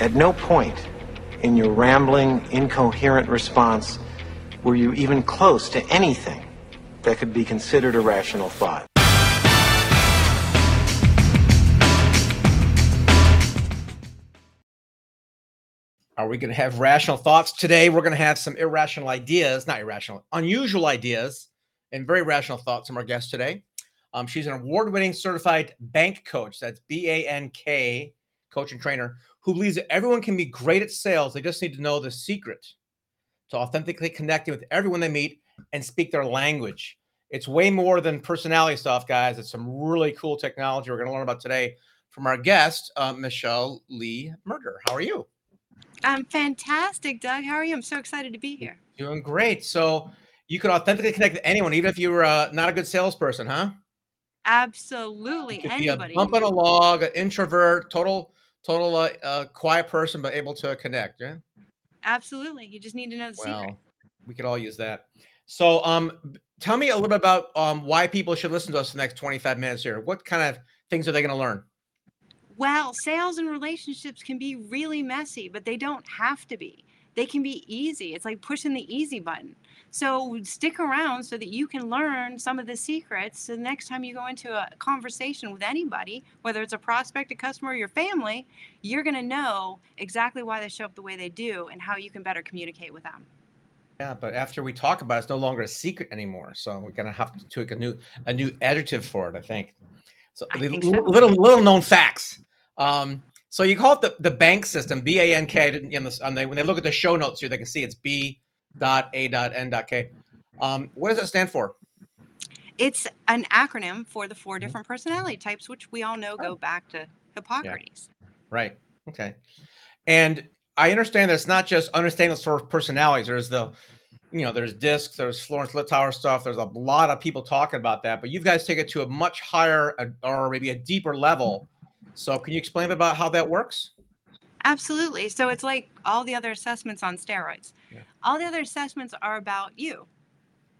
At no point in your rambling, incoherent response were you even close to anything that could be considered a rational thought. Are we going to have rational thoughts today? We're going to have some irrational ideas, not irrational, unusual ideas, and very rational thoughts from our guest today. Um, she's an award winning certified bank coach. That's B A N K, coach and trainer, who believes that everyone can be great at sales. They just need to know the secret to authentically connecting with everyone they meet and speak their language. It's way more than personality stuff, guys. It's some really cool technology we're going to learn about today from our guest, uh, Michelle Lee Myrter. How are you? I'm fantastic, Doug. How are you? I'm so excited to be here. Doing great. So you can authentically connect with anyone, even if you were uh, not a good salesperson, huh? Absolutely. You could Anybody. be a bump on a log, an introvert, total, total uh, uh, quiet person, but able to connect. Yeah. Absolutely. You just need to know the Well, secret. we could all use that. So, um, tell me a little bit about um why people should listen to us the next 25 minutes here. What kind of things are they going to learn? Well, sales and relationships can be really messy, but they don't have to be. They can be easy. It's like pushing the easy button. So stick around so that you can learn some of the secrets. So the next time you go into a conversation with anybody, whether it's a prospect, a customer, or your family, you're going to know exactly why they show up the way they do and how you can better communicate with them. Yeah, but after we talk about it, it's no longer a secret anymore. So we're gonna have to take a new a new adjective for it, I think. So, I think so. little little known facts. Um, so you call it the, the bank system, B A N K. The, on the, when they look at the show notes here, they can see it's B dot A dot N dot K. Um, what does that stand for? It's an acronym for the four Mhm. different personality types, which we all know go back to Hippocrates. Right. Okay. And I understand that it's not just understanding the sort of personalities. There's the, you know, there's discs, there's Florence Littauer stuff. There's a lot of people talking about that, but you guys take it to a much higher uh, or maybe a deeper level. So can you explain about how that works? Absolutely. So it's like all the other assessments on steroids. Yeah. All the other assessments are about you.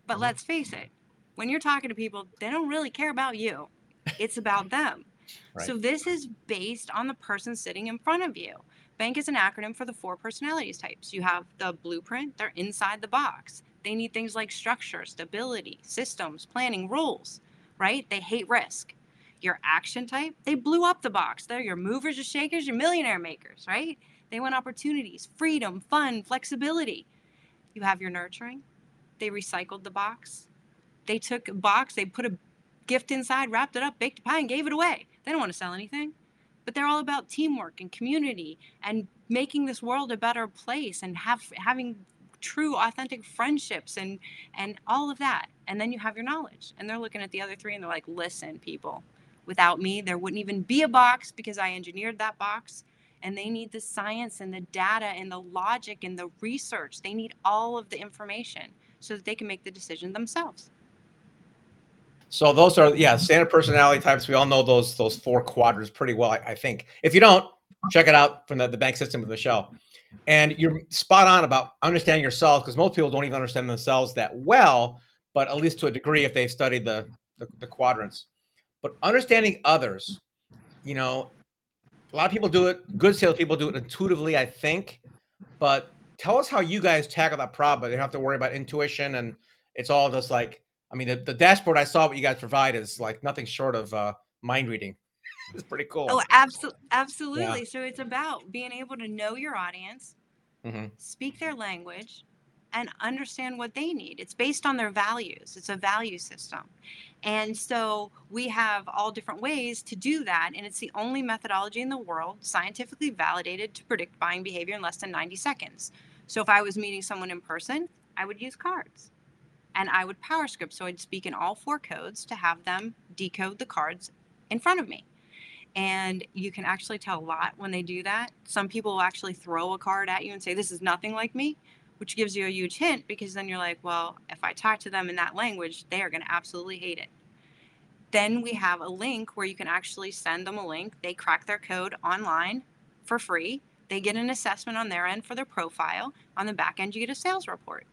But Mhm. let's face it, when you're talking to people, they don't really care about you. It's about them. Right. So this is based on the person sitting in front of you. Bank is an acronym for the four personalities types. You have the blueprint, they're inside the box. They need things like structure, stability, systems, planning, rules, right? They hate risk. Your action type, they blew up the box. They're your movers, your shakers, your millionaire makers, right? They want opportunities, freedom, fun, flexibility. You have your nurturing. They recycled the box. They took a box, they put a gift inside, wrapped it up, baked a pie, and gave it away. They don't want to sell anything. But they're all about teamwork and community and making this world a better place and have having true authentic friendships and and all of that. And then you have your knowledge. And they're looking at the other three and they're like, listen, people, without me, there wouldn't even be a box because I engineered that box. And they need the science and the data and the logic and the research. They need all of the information so that they can make the decision themselves. So those are yeah standard personality types. We all know those those four quadrants pretty well, I, I think. If you don't, check it out from the, the bank system with Michelle. And you're spot on about understanding yourself because most people don't even understand themselves that well, but at least to a degree if they've studied the, the, the quadrants. But understanding others, you know, a lot of people do it. Good salespeople do it intuitively, I think. But tell us how you guys tackle that problem. You don't have to worry about intuition, and it's all just like I mean, the, the dashboard I saw what you guys provide is like nothing short of uh, mind reading. it's pretty cool. Oh, absolutely, absolutely. So it's about being able to know your audience, Mhm. speak their language, and understand what they need. It's based on their values. It's a value system. And so we have all different ways to do that. And it's the only methodology in the world scientifically validated to predict buying behavior in less than 90 seconds. So if I was meeting someone in person, I would use cards and I would power script. So I'd speak in all four codes to have them decode the cards in front of me. And you can actually tell a lot when they do that. Some people will actually throw a card at you and say, This is nothing like me, which gives you a huge hint because then you're like, Well, if I talk to them in that language, they are going to absolutely hate it. Then we have a link where you can actually send them a link. They crack their code online for free. They get an assessment on their end for their profile. On the back end, you get a sales report.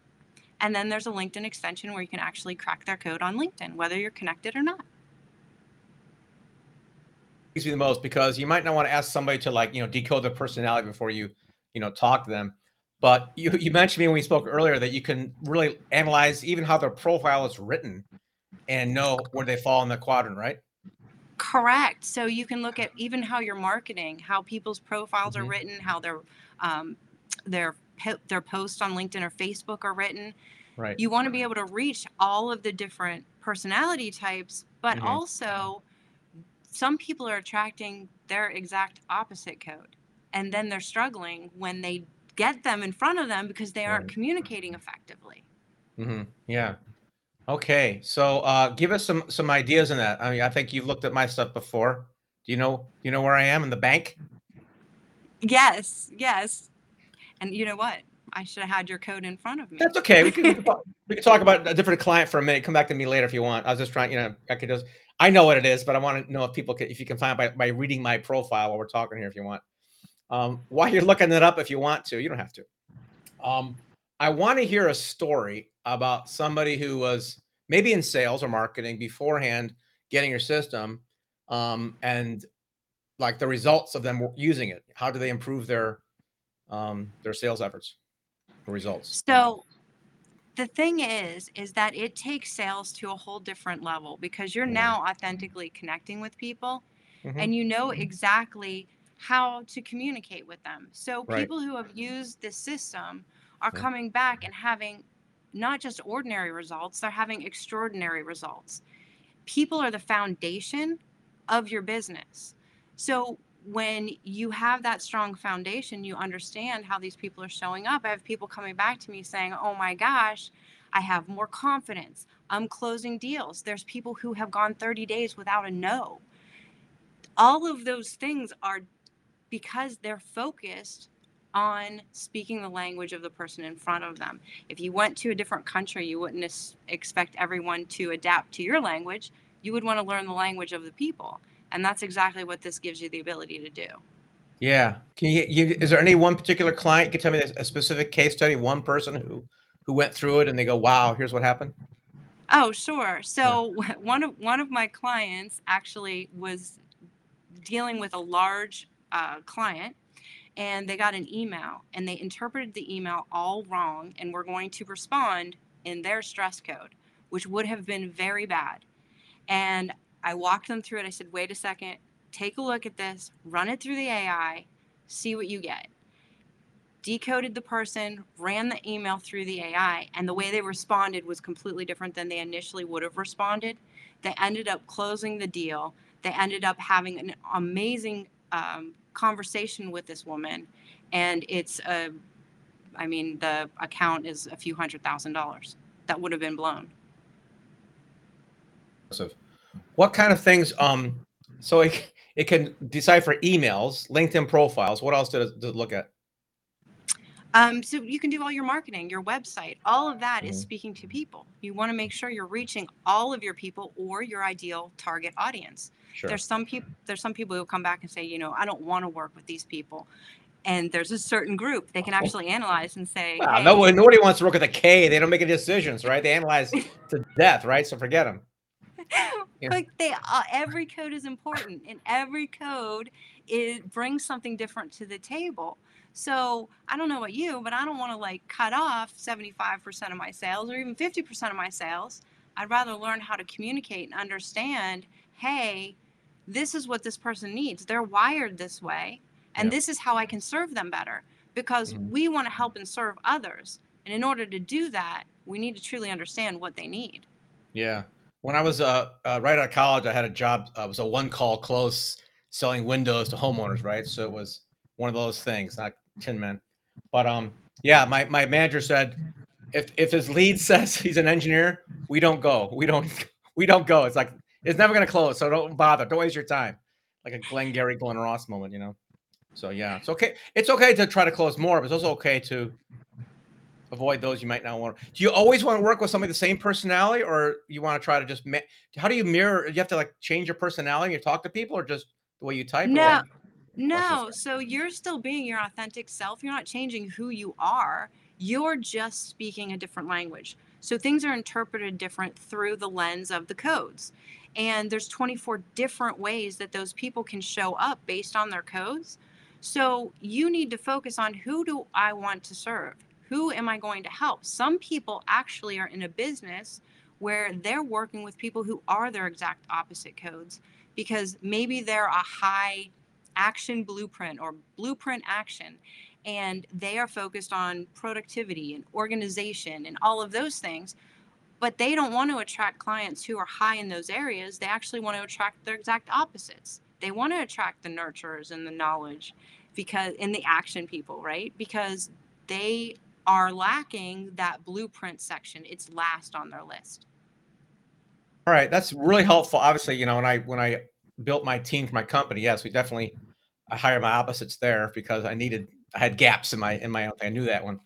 And then there's a LinkedIn extension where you can actually crack their code on LinkedIn, whether you're connected or not. me the most because you might not want to ask somebody to like you know decode their personality before you you know talk to them. But you you mentioned me when we spoke earlier that you can really analyze even how their profile is written and know where they fall in the quadrant, right? Correct. So you can look at even how you're marketing, how people's profiles are Mhm. written, how their um, their their posts on LinkedIn or Facebook are written. Right. You want to be able to reach all of the different personality types, but Mhm. also some people are attracting their exact opposite code, and then they're struggling when they get them in front of them because they aren't communicating effectively. hmm Yeah. Okay. So uh, give us some some ideas on that. I mean, I think you've looked at my stuff before. Do you know do you know where I am in the bank? Yes, yes. And you know what? I should have had your code in front of me. That's okay. We can, we can talk, we can talk about a different client for a minute. Come back to me later if you want. I was just trying, you know, I could just, I know what it is, but I want to know if people can, if you can find by, by reading my profile while we're talking here, if you want. Um, while you're looking it up, if you want to, you don't have to. Um, I want to hear a story about somebody who was maybe in sales or marketing beforehand, getting your system, um, and like the results of them using it. How do they improve their um, their sales efforts? Results. So the thing is, is that it takes sales to a whole different level because you're Mm. now authentically connecting with people Mhm. and you know exactly how to communicate with them. So Right. people who have used this system are Yeah. coming back and having not just ordinary results, they're having extraordinary results. People are the foundation of your business. So when you have that strong foundation, you understand how these people are showing up. I have people coming back to me saying, "Oh my gosh, I have more confidence. I'm closing deals." There's people who have gone 30 days without a no. All of those things are because they're focused on speaking the language of the person in front of them. If you went to a different country, you wouldn't expect everyone to adapt to your language. You would want to learn the language of the people. And that's exactly what this gives you the ability to do. Yeah. Can you, you is there any one particular client you can tell me a specific case study, one person who who went through it and they go, "Wow, here's what happened." Oh, sure. So one of one of my clients actually was dealing with a large uh, client, and they got an email, and they interpreted the email all wrong, and were going to respond in their stress code, which would have been very bad. And I walked them through it. I said, "Wait a second. Take a look at this. Run it through the AI. See what you get." decoded the person, ran the email through the AI, and the way they responded was completely different than they initially would have responded. They ended up closing the deal. They ended up having an amazing um, conversation with this woman, and it's a, I mean, the account is a few hundred thousand dollars that would have been blown. What kind of things? Um, so it it can decipher emails, LinkedIn profiles. What else does it, does it look at? Um, so you can do all your marketing, your website, all of that is Mhm. speaking to people. You want to make sure you're reaching all of your people or your ideal target audience. Sure. There's some people there's some people who come back and say, you know, I don't want to work with these people. And there's a certain group they can actually analyze and say, Wow, hey, no nobody wants to work with a K. They don't make any decisions, right? They analyze to death, right? So forget them. Yeah. but they uh, every code is important and every code it brings something different to the table so i don't know about you but i don't want to like cut off 75% of my sales or even 50% of my sales i'd rather learn how to communicate and understand hey this is what this person needs they're wired this way and Yeah. this is how i can serve them better because Mhm. we want to help and serve others and in order to do that we need to truly understand what they need Yeah. When I was uh, uh, right out of college, I had a job. Uh, it was a one call close selling windows to homeowners, right? So it was one of those things, not Tin Man. But um, yeah, my, my manager said if if his lead says he's an engineer, we don't go. We don't we don't go. It's like it's never gonna close. So don't bother. Don't waste your time. Like a Glengarry Glen Ross moment, you know. So yeah, it's okay. It's okay to try to close more, but it's also okay to avoid those you might not want. Do you always want to work with somebody the same personality, or you want to try to just? Ma- how do you mirror? You have to like change your personality when you talk to people, or just the way you type? No? No, so you're still being your authentic self. You're not changing who you are. You're just speaking a different language. So things are interpreted different through the lens of the codes. And there's 24 different ways that those people can show up based on their codes. So you need to focus on who do I want to serve? Who am I going to help? Some people actually are in a business where they're working with people who are their exact opposite codes because maybe they're a high action blueprint or blueprint action. And they are focused on productivity and organization and all of those things but they don't want to attract clients who are high in those areas. They actually want to attract their exact opposites. They want to attract the nurturers and the knowledge because in the action people right? Because they are lacking that blueprint section. It's last on their list. All right, that's really helpful. Obviously, you know, when I when I built my team for my company, yes, we definitely I hired my opposites there because I needed I had gaps in my in my own thing. I knew that one.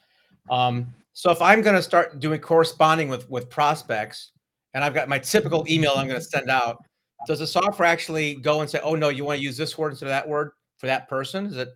Um, so if I'm going to start doing corresponding with with prospects, and I've got my typical email I'm going to send out, does the software actually go and say, "Oh no, you want to use this word instead of that word for that person"? Is it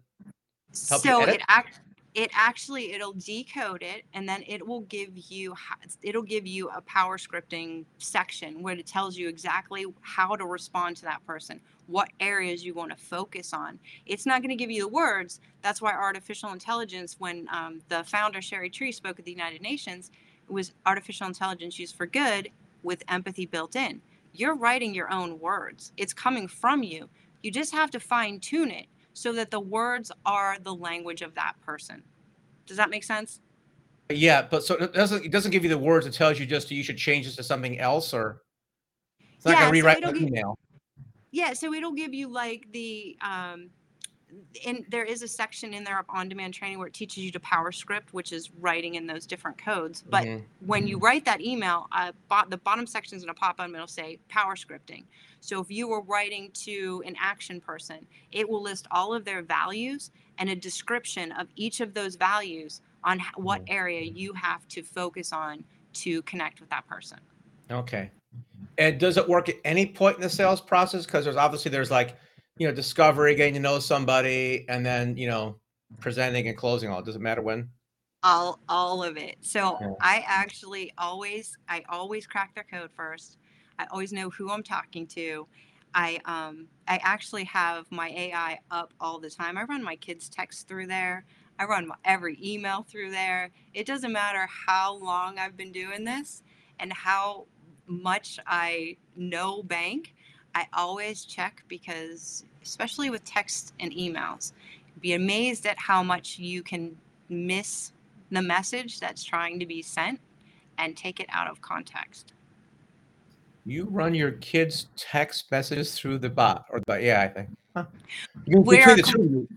Help so it act it actually it'll decode it and then it will give you it'll give you a power scripting section where it tells you exactly how to respond to that person what areas you want to focus on it's not going to give you the words that's why artificial intelligence when um, the founder Cheri Tree spoke at the united nations it was artificial intelligence used for good with empathy built in you're writing your own words it's coming from you you just have to fine tune it so that the words are the language of that person. Does that make sense? yeah? But so it doesn't it doesn't give you the words. It tells you just you should change this to something else, or it's not Yeah, gonna rewrite it'll the email. Yeah, so it'll give you like the um and there is a section in there of on-demand training where it teaches you to power script, which is writing in those different codes. But Mhm. when you write that email, uh, bo- the bottom section is going to pop up and it'll say power scripting. So if you were writing to an action person, it will list all of their values and a description of each of those values on what area you have to focus on to connect with that person. Okay. And does it work at any point in the sales process? Because there's obviously there's like, you know, discovery, getting to know somebody, and then you know, presenting and closing. All does it matter when? all all of it so Yeah. i actually always i always crack their code first i always know who i'm talking to i um i actually have my ai up all the time i run my kids text through there i run my, every email through there it doesn't matter how long i've been doing this and how much i know bank i always check because especially with text and emails be amazed at how much you can miss the message that's trying to be sent and take it out of context. You run your kids' text messages through the bot or the yeah, I think. Huh. You, Where- between the two,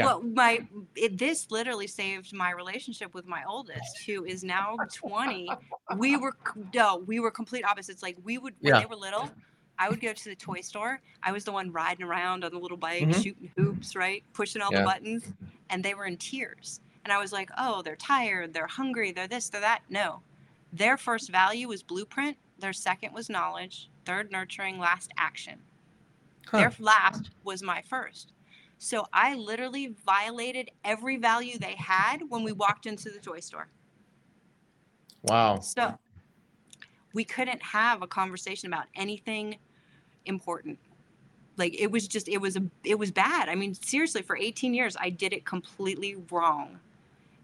Yeah. Well, my it, this literally saved my relationship with my oldest, who is now 20. We were no, we were complete opposites. Like we would when Yeah. they were little, I would go to the toy store. I was the one riding around on the little bike, Mhm. shooting hoops, right, pushing all Yeah. the buttons, and they were in tears. And I was like, oh, they're tired, they're hungry, they're this, they're that. No, their first value was blueprint. Their second was knowledge. Third, nurturing. Last, action. Huh. Their last was my first. So I literally violated every value they had when we walked into the toy store. wow. So we couldn't have a conversation about anything important. Like it was just it was a it was bad. I mean seriously for 18 years I did it completely wrong.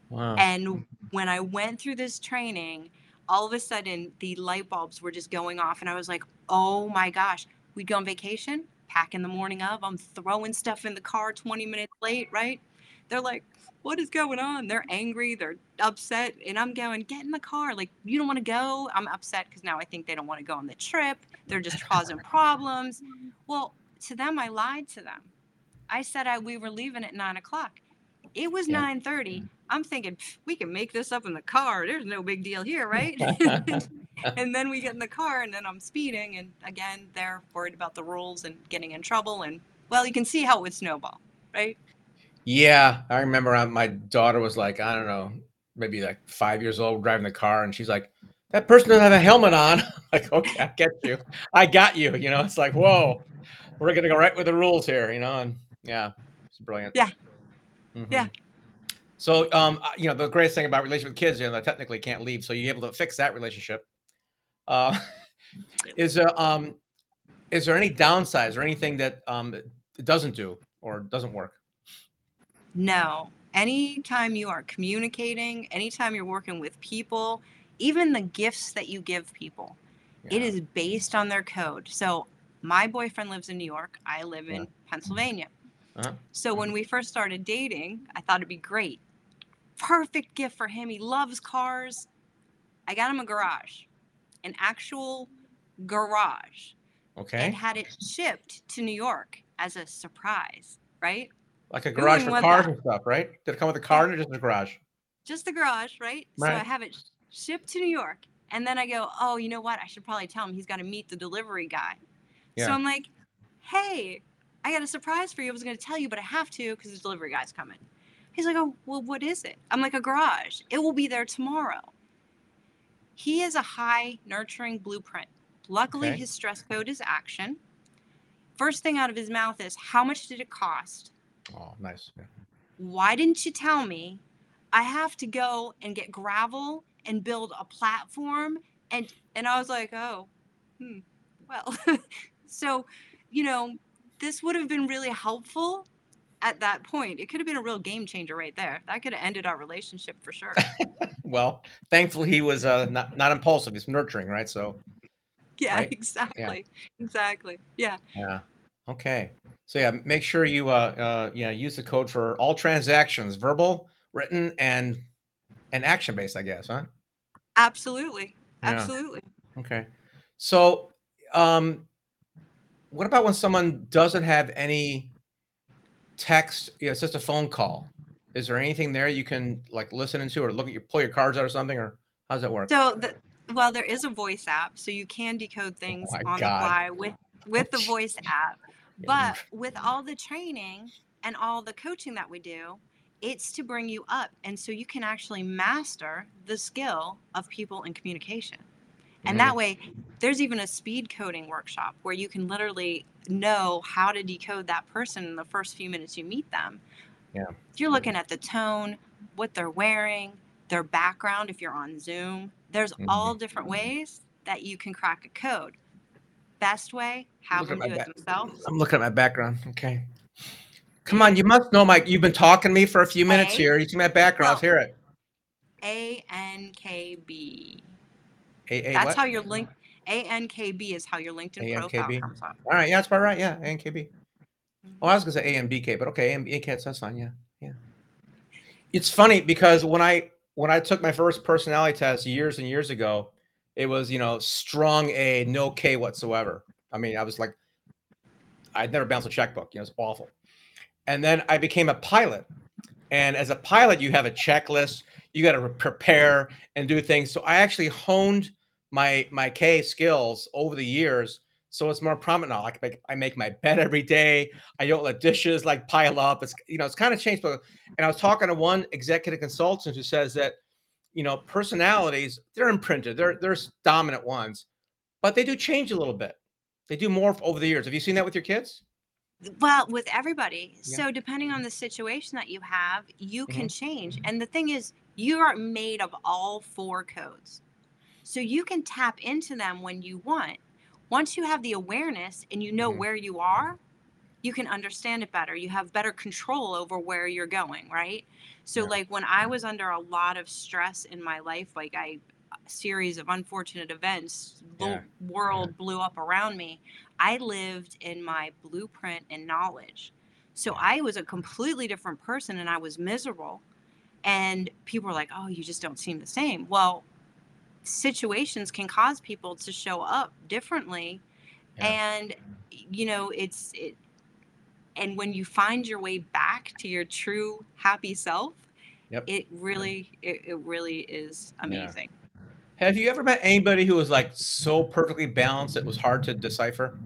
Wow. And when I went through this training, all of a sudden the light bulbs were just going off. And I was like, oh my gosh, we'd go on vacation, pack in the morning of, I'm throwing stuff in the car 20 minutes late, right? They're like, what is going on? They're angry, they're upset. And I'm going, get in the car. Like, you don't want to go. I'm upset because now I think they don't want to go on the trip. They're just causing problems. Well, to them, I lied to them. I said I we were leaving at nine o'clock. It was Yeah. nine thirty. I'm thinking we can make this up in the car. There's no big deal here, right? and then we get in the car, and then I'm speeding, and again they're worried about the rules and getting in trouble. And well, you can see how it would snowball, right? Yeah, I remember uh, my daughter was like, I don't know, maybe like five years old, driving the car, and she's like, "That person doesn't have a helmet on." like, okay, I get you. I got you. You know, it's like, whoa, we're gonna go right with the rules here. You know, and yeah, it's brilliant. Yeah. Mhm. Yeah. So, um, uh, you know, the greatest thing about relationship with kids, you know, they technically can't leave, so you're able to fix that relationship. Uh, is there um, is there any downsides or anything that um it doesn't do or doesn't work? No. Anytime you are communicating, anytime you're working with people, even the gifts that you give people, it Yeah. is based on their code. So my boyfriend lives in New York. I live Yeah. in Pennsylvania. Uh-huh. So when we first started dating, I thought it'd be great. Perfect gift for him. He loves cars. I got him a garage, an actual garage, Okay, and had it shipped to New York as a surprise, right? like a garage for cars that? and stuff, right? Did it come with a car or just a garage? Just the garage, right? So I have it shipped to New York. And then I go, oh, you know what? I should probably tell him he's got to meet the delivery guy. So I'm like, hey, I got a surprise for you. I was going to tell you, but I have to because the delivery guy's coming. He's like, oh, well, what is it? I'm like, a garage. It will be there tomorrow. He is a high nurturing blueprint. Luckily, Okay. his stress code is action. First thing out of his mouth is, how much did it cost? Oh, nice. Yeah. why didn't you tell me I have to go and get gravel and build a platform? And and I was like, oh, hmm, well, so you know, this would have been really helpful at that point. It could have been a real game changer right there. That could have ended our relationship for sure. Well, thankfully he was uh not not impulsive. He's nurturing, right? So yeah, Right? exactly, exactly. Yeah. yeah. Okay. So yeah, make sure you uh uh yeah use the code for all transactions, verbal, written, and and action based. I guess, huh? Absolutely. Yeah. Absolutely. Okay. So, um, what about when someone doesn't have any text? You know, it's just a phone call. Is there anything there you can like listen into or look at your pull your cards out or something, or how does that work? So the well, there is a voice app, so you can decode oh things Oh on God. the fly with with the voice app. But with all the training and all the coaching that we do, it's to bring you up, and so you can actually master the skill of people in communication. And that way, there's even a speed coding workshop where you can literally know how to decode that person in the first few minutes you meet them. Yeah. You're looking at the tone, what they're wearing, their background if you're on Zoom. There's Mm-hmm. all different ways that you can crack a code. Best way, have them do it back- themselves. I'm looking at my background. Okay. Come on, you must know, Mike. You've been talking to me for a few minutes Hey. here. You see my background. Let's hear it. A N K B. A, A, That's what? how your link. A N K B is how your LinkedIn profile ANKB? comes up. All right. Yeah, that's about right. Yeah, ANKB. Oh, I mm-hmm. was gonna say A and BK, but okay, A and BK, that's fine. Yeah, yeah. It's funny because when I when I took my first personality test years and years ago, it was you know strong A, no K whatsoever. I mean, I was like, I'd never bounced a checkbook. You know, it's awful. And then I became a pilot, and as a pilot, you have a checklist. You got to prepare and do things. So I actually honed my my K skills over the years so it's more prominent now. Like I make my bed every day. I don't let dishes like pile up. It's you know it's kind of changed. But and I was talking to one executive consultant who says that you know personalities they're imprinted. They're they're dominant ones, but they do change a little bit. They do morph over the years. Have you seen that with your kids? Well, with everybody. Yeah. So depending on the situation that you have, you Mm-hmm. can change. And the thing is, you are made of all four codes. So you can tap into them when you want. Once you have the awareness and you know Mhm. where you are, you can understand it better. You have better control over where you're going, right? So Yeah. like when I was under a lot of stress in my life, like I a series of unfortunate events, the Yeah. world blew up around me. I lived in my blueprint and knowledge. So I was a completely different person and I was miserable. And people are like, oh, you just don't seem the same. Well, situations can cause people to show up differently. Yeah. And, you know, it's, it, and when you find your way back to your true happy self, Yep. it really, it, it really is amazing. Have you ever met anybody who was like so perfectly balanced it was hard to decipher?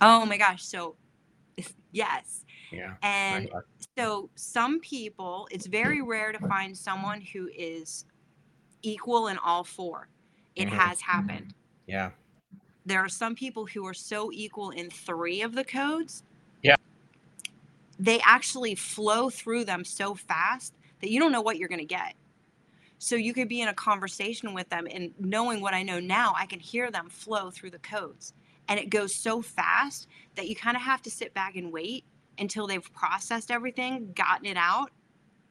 Oh my gosh. So, yes. Yeah. And so some people it's very rare to find someone who is equal in all four it Mhm. has happened Yeah. there are some people who are so equal in three of the codes Yeah. they actually flow through them so fast that you don't know what you're going to get. So you could be in a conversation with them and knowing what I know now, I can hear them flow through the codes. And it goes so fast that you kind of have to sit back and wait until they've processed everything, gotten it out,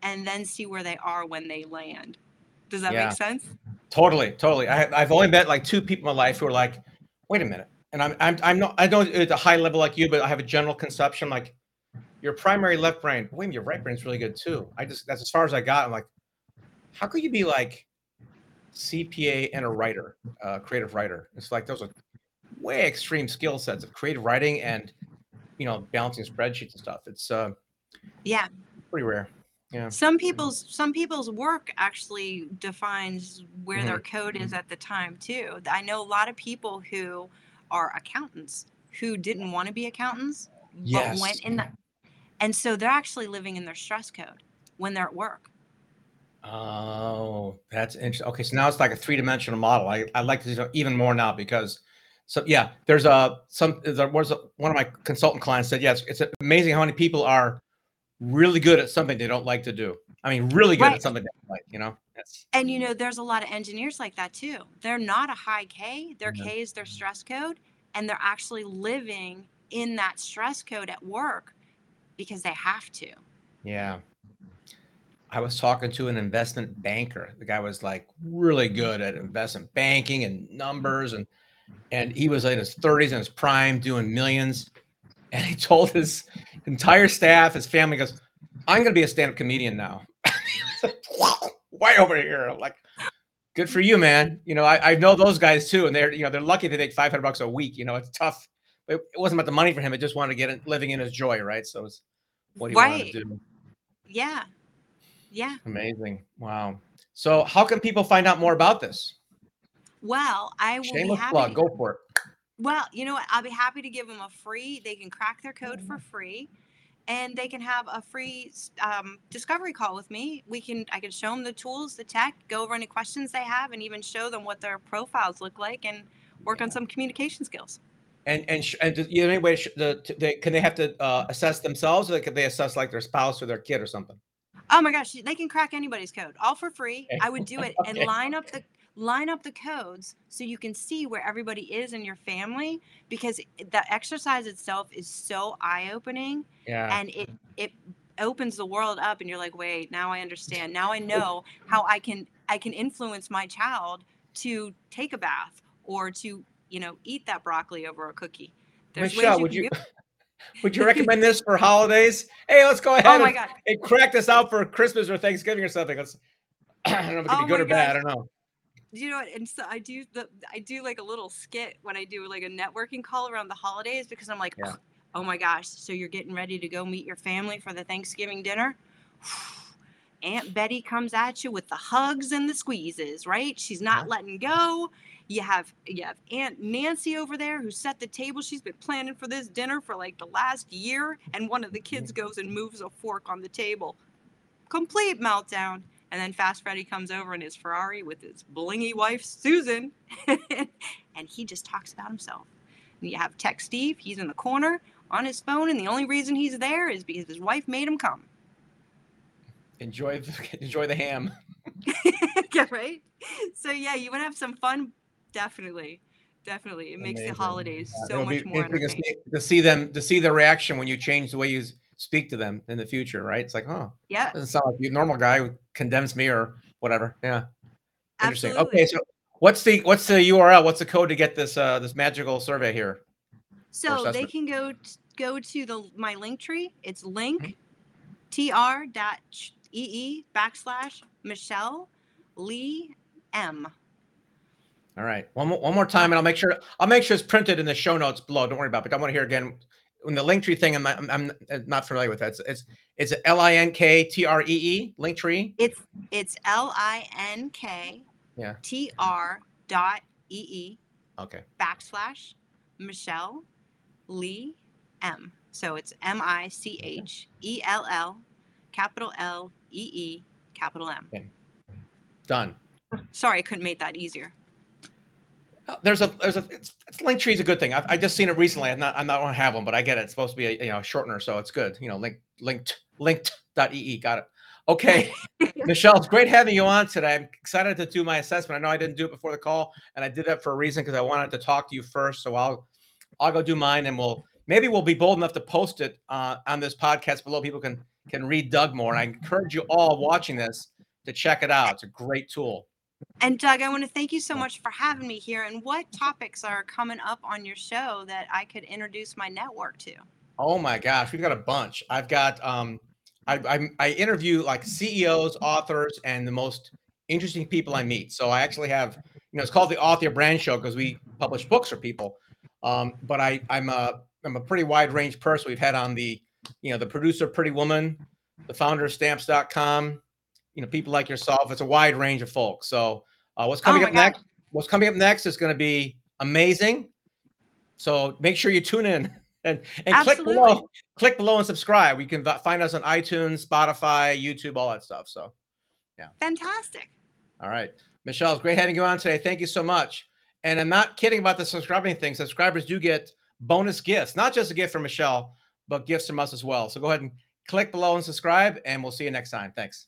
and then see where they are when they land. Does that Yeah. make sense? Totally, totally. I, I've only met like two people in my life who are like, wait a minute. And I'm, I'm, I'm not, I don't at a high level like you, but I have a general conception like your primary left brain. Wait, a minute, your right brain's really good too. I just, that's as far as I got. I'm like, how could you be like CPA and a writer, uh, creative writer? It's like those are way extreme skill sets of creative writing and, you know, balancing spreadsheets and stuff. It's uh, Yeah. pretty rare. Yeah. Some people's some people's work actually defines where Mm-hmm. their code is at the time too. I know a lot of people who are accountants who didn't want to be accountants yes. but went in the and so they're actually living in their stress code when they're at work. Oh, that's interesting. Okay, so now it's like a three-dimensional model. I I like this even more now because, so yeah, there's a some there was a, one of my consultant clients said yes, it's amazing how many people are really good at something they don't like to do. I mean, really good Right. at something they don't like. You know, that's And you know, there's a lot of engineers like that too. They're not a high K. Their Mhm. K is their stress code, and they're actually living in that stress code at work because they have to. yeah. I was talking to an investment banker. The guy was like really good at investment banking and numbers, and and he was in his 30s and his prime doing millions. And he told his entire staff, his family, goes, I'm gonna be a stand-up comedian now. Way over here. I'm like, good for you, man. You know, I, I know those guys too, and they're you know they're lucky to make 500 bucks a week. You know, it's tough. But it wasn't about the money for him. It just wanted to get it, living in his joy, right? So it's what he wanted Right. to do. Yeah. Yeah. Amazing. Wow. So how can people find out more about this? Well, I will be Shameless happy. plug. Go for it. Well, you know what? I'll be happy to give them a free. They can crack their code for Mm-hmm. free, and they can have a free um, discovery call with me. We can. I can show them the tools, the tech, go over any questions they have, and even show them what their profiles look like, and work on some communication skills. And and sh- and you have any way sh- the, they, can they have to uh, assess themselves, or can they assess like their spouse or their kid or something? Oh my gosh, they can crack anybody's code, all for free. Okay. I would do it and line up the line up the codes so you can see where everybody is in your family because the exercise itself is so eye-opening Yeah. and it it opens the world up and you're like wait now i understand now i know how i can i can influence my child to take a bath or to you know eat that broccoli over a cookie Michelle, would you would you recommend this for holidays? Hey, let's go oh ahead. oh my and, god and crack this out for Christmas or Thanksgiving or something. Let's. I don't know if it could Oh be good or bad. I don't know. You know what? And so i do the i do like a little skit when i do like a networking call around the holidays because i'm like Yeah. oh my gosh so you're getting ready to go meet your family for the thanksgiving dinner? Aunt betty comes at you with the hugs and the squeezes right? She's not Yeah. letting go. You have you have aunt nancy over there who set the table. She's been planning for this dinner for like the last year and one of the kids goes and moves a fork on the table. Complete meltdown and then Fast Freddy comes over in his Ferrari with his blingy wife, Susan, and he just talks about himself. And you have Tech Steve, he's in the corner on his phone, and the only reason he's there is because his wife made him come. Enjoy the, enjoy the ham. yeah, right? So, yeah, you want to have some fun? Definitely. Definitely. It makes Amazing. the holidays Yeah, so much more interesting to see, to see them to see their reaction when you change the way you speak to them in the future, right? It's like, oh, Yeah, doesn't sound like you normal guy who condemns me or whatever. Yeah. Interesting. absolutely. Okay, so what's the what's the URL? What's the code to get this uh this magical survey here? So they can go t- go to the my link tree. It's link Mm-hmm. ee backslash Michelle Lee M. All right. One more one more time and I'll make sure I'll make sure it's printed in the show notes below. Don't worry about it. But I want to hear again when the Linktree thing I'm not, I'm, not familiar with that. It's it's it's L I N K T R E E Linktree. It's it's L I N K Yeah. T R dot E E Okay. backslash Michelle Lee M. So it's M I C H E L L capital L E E capital M. Okay. Done. Sorry, I couldn't make that easier. Uh, There's a there's a Linktree is a good thing. I've I just seen it recently. I'm not I'm not going to have one, but I get it. It's supposed to be a you know shortener, so it's good. You know, link linked linked dot ee. Got it. Okay, Michelle, it's great having you on today. I'm excited to do my assessment. I know I didn't do it before the call, and I did that for a reason because I wanted to talk to you first. So I'll I'll go do mine, and we'll maybe we'll be bold enough to post it uh, on this podcast below. People can can read Doug more. And I encourage you all watching this to check it out. It's a great tool. And Doug, I want to thank you so much for having me here. And what topics are coming up on your show that I could introduce my network to? Oh my gosh, we've got a bunch. I've got um, I, I I interview like CEOs, authors, and the most interesting people I meet. So I actually have, you know, it's called the Author Brand Show because we publish books for people. Um, but I I'm a I'm a pretty wide range person. We've had on the, you know, the producer Pretty Woman, the founder of Stamps.com, you know, people like yourself. It's a wide range of folks. So uh, what's coming my up God. next? What's coming up next is going to be amazing. So make sure you tune in and and click below, click below and subscribe. You can find us on iTunes, Spotify, YouTube, all that stuff. So yeah, Fantastic. all right, Michelle, it's great having you on today. Thank you so much. And I'm not kidding about the subscribing thing. Subscribers do get bonus gifts, not just a gift from Michelle, but gifts from us as well. So go ahead and click below and subscribe, and we'll see you next time. Thanks.